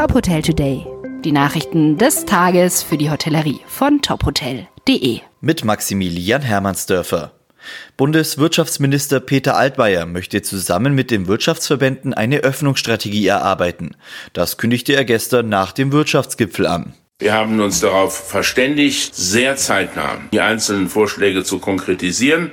Top Hotel Today. Die Nachrichten des Tages für die Hotellerie von tophotel.de. Mit Maximilian Hermannsdörfer. Bundeswirtschaftsminister Peter Altmaier möchte zusammen mit den Wirtschaftsverbänden eine Öffnungsstrategie erarbeiten. Das kündigte er gestern nach dem Wirtschaftsgipfel an. Wir haben uns darauf verständigt, sehr zeitnah die einzelnen Vorschläge zu konkretisieren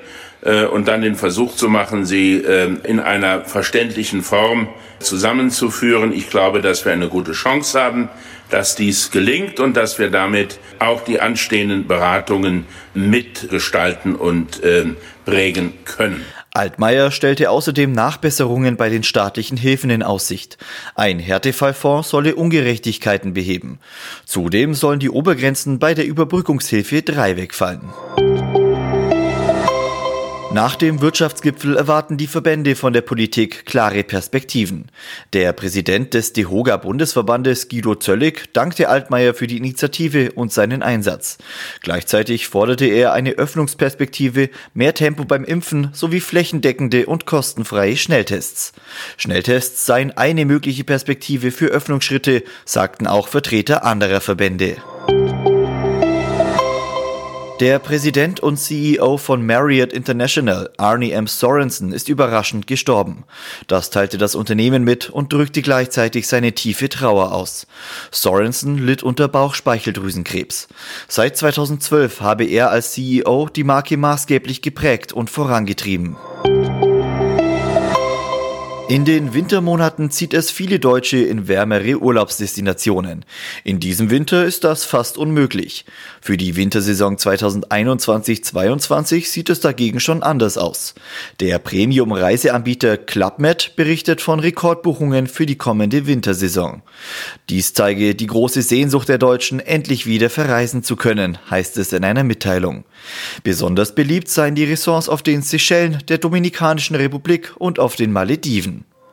und dann den Versuch zu machen, sie äh, in einer verständlichen Form zusammenzuführen. Ich glaube, dass wir eine gute Chance haben, dass dies gelingt und dass wir damit auch die anstehenden Beratungen mitgestalten und äh, prägen können. Altmaier stellte außerdem Nachbesserungen bei den staatlichen Hilfen in Aussicht. Ein Härtefallfonds solle Ungerechtigkeiten beheben. Zudem sollen die Obergrenzen bei der Überbrückungshilfe 3 wegfallen. Nach dem Wirtschaftsgipfel erwarten die Verbände von der Politik klare Perspektiven. Der Präsident des DEHOGA Bundesverbandes Guido Zöllig dankte Altmaier für die Initiative und seinen Einsatz. Gleichzeitig forderte er eine Öffnungsperspektive, mehr Tempo beim Impfen sowie flächendeckende und kostenfreie Schnelltests. Schnelltests seien eine mögliche Perspektive für Öffnungsschritte, sagten auch Vertreter anderer Verbände. Der Präsident und CEO von Marriott International, Arnie M. Sorensen, ist überraschend gestorben. Das teilte das Unternehmen mit und drückte gleichzeitig seine tiefe Trauer aus. Sorensen litt unter Bauchspeicheldrüsenkrebs. Seit 2012 habe er als CEO die Marke maßgeblich geprägt und vorangetrieben. In den Wintermonaten zieht es viele Deutsche in wärmere Urlaubsdestinationen. In diesem Winter ist das fast unmöglich. Für die Wintersaison 2021-22 sieht es dagegen schon anders aus. Der Premium-Reiseanbieter Clubmed berichtet von Rekordbuchungen für die kommende Wintersaison. Dies zeige die große Sehnsucht der Deutschen, endlich wieder verreisen zu können, heißt es in einer Mitteilung. Besonders beliebt seien die Ressorts auf den Seychellen, der Dominikanischen Republik und auf den Malediven.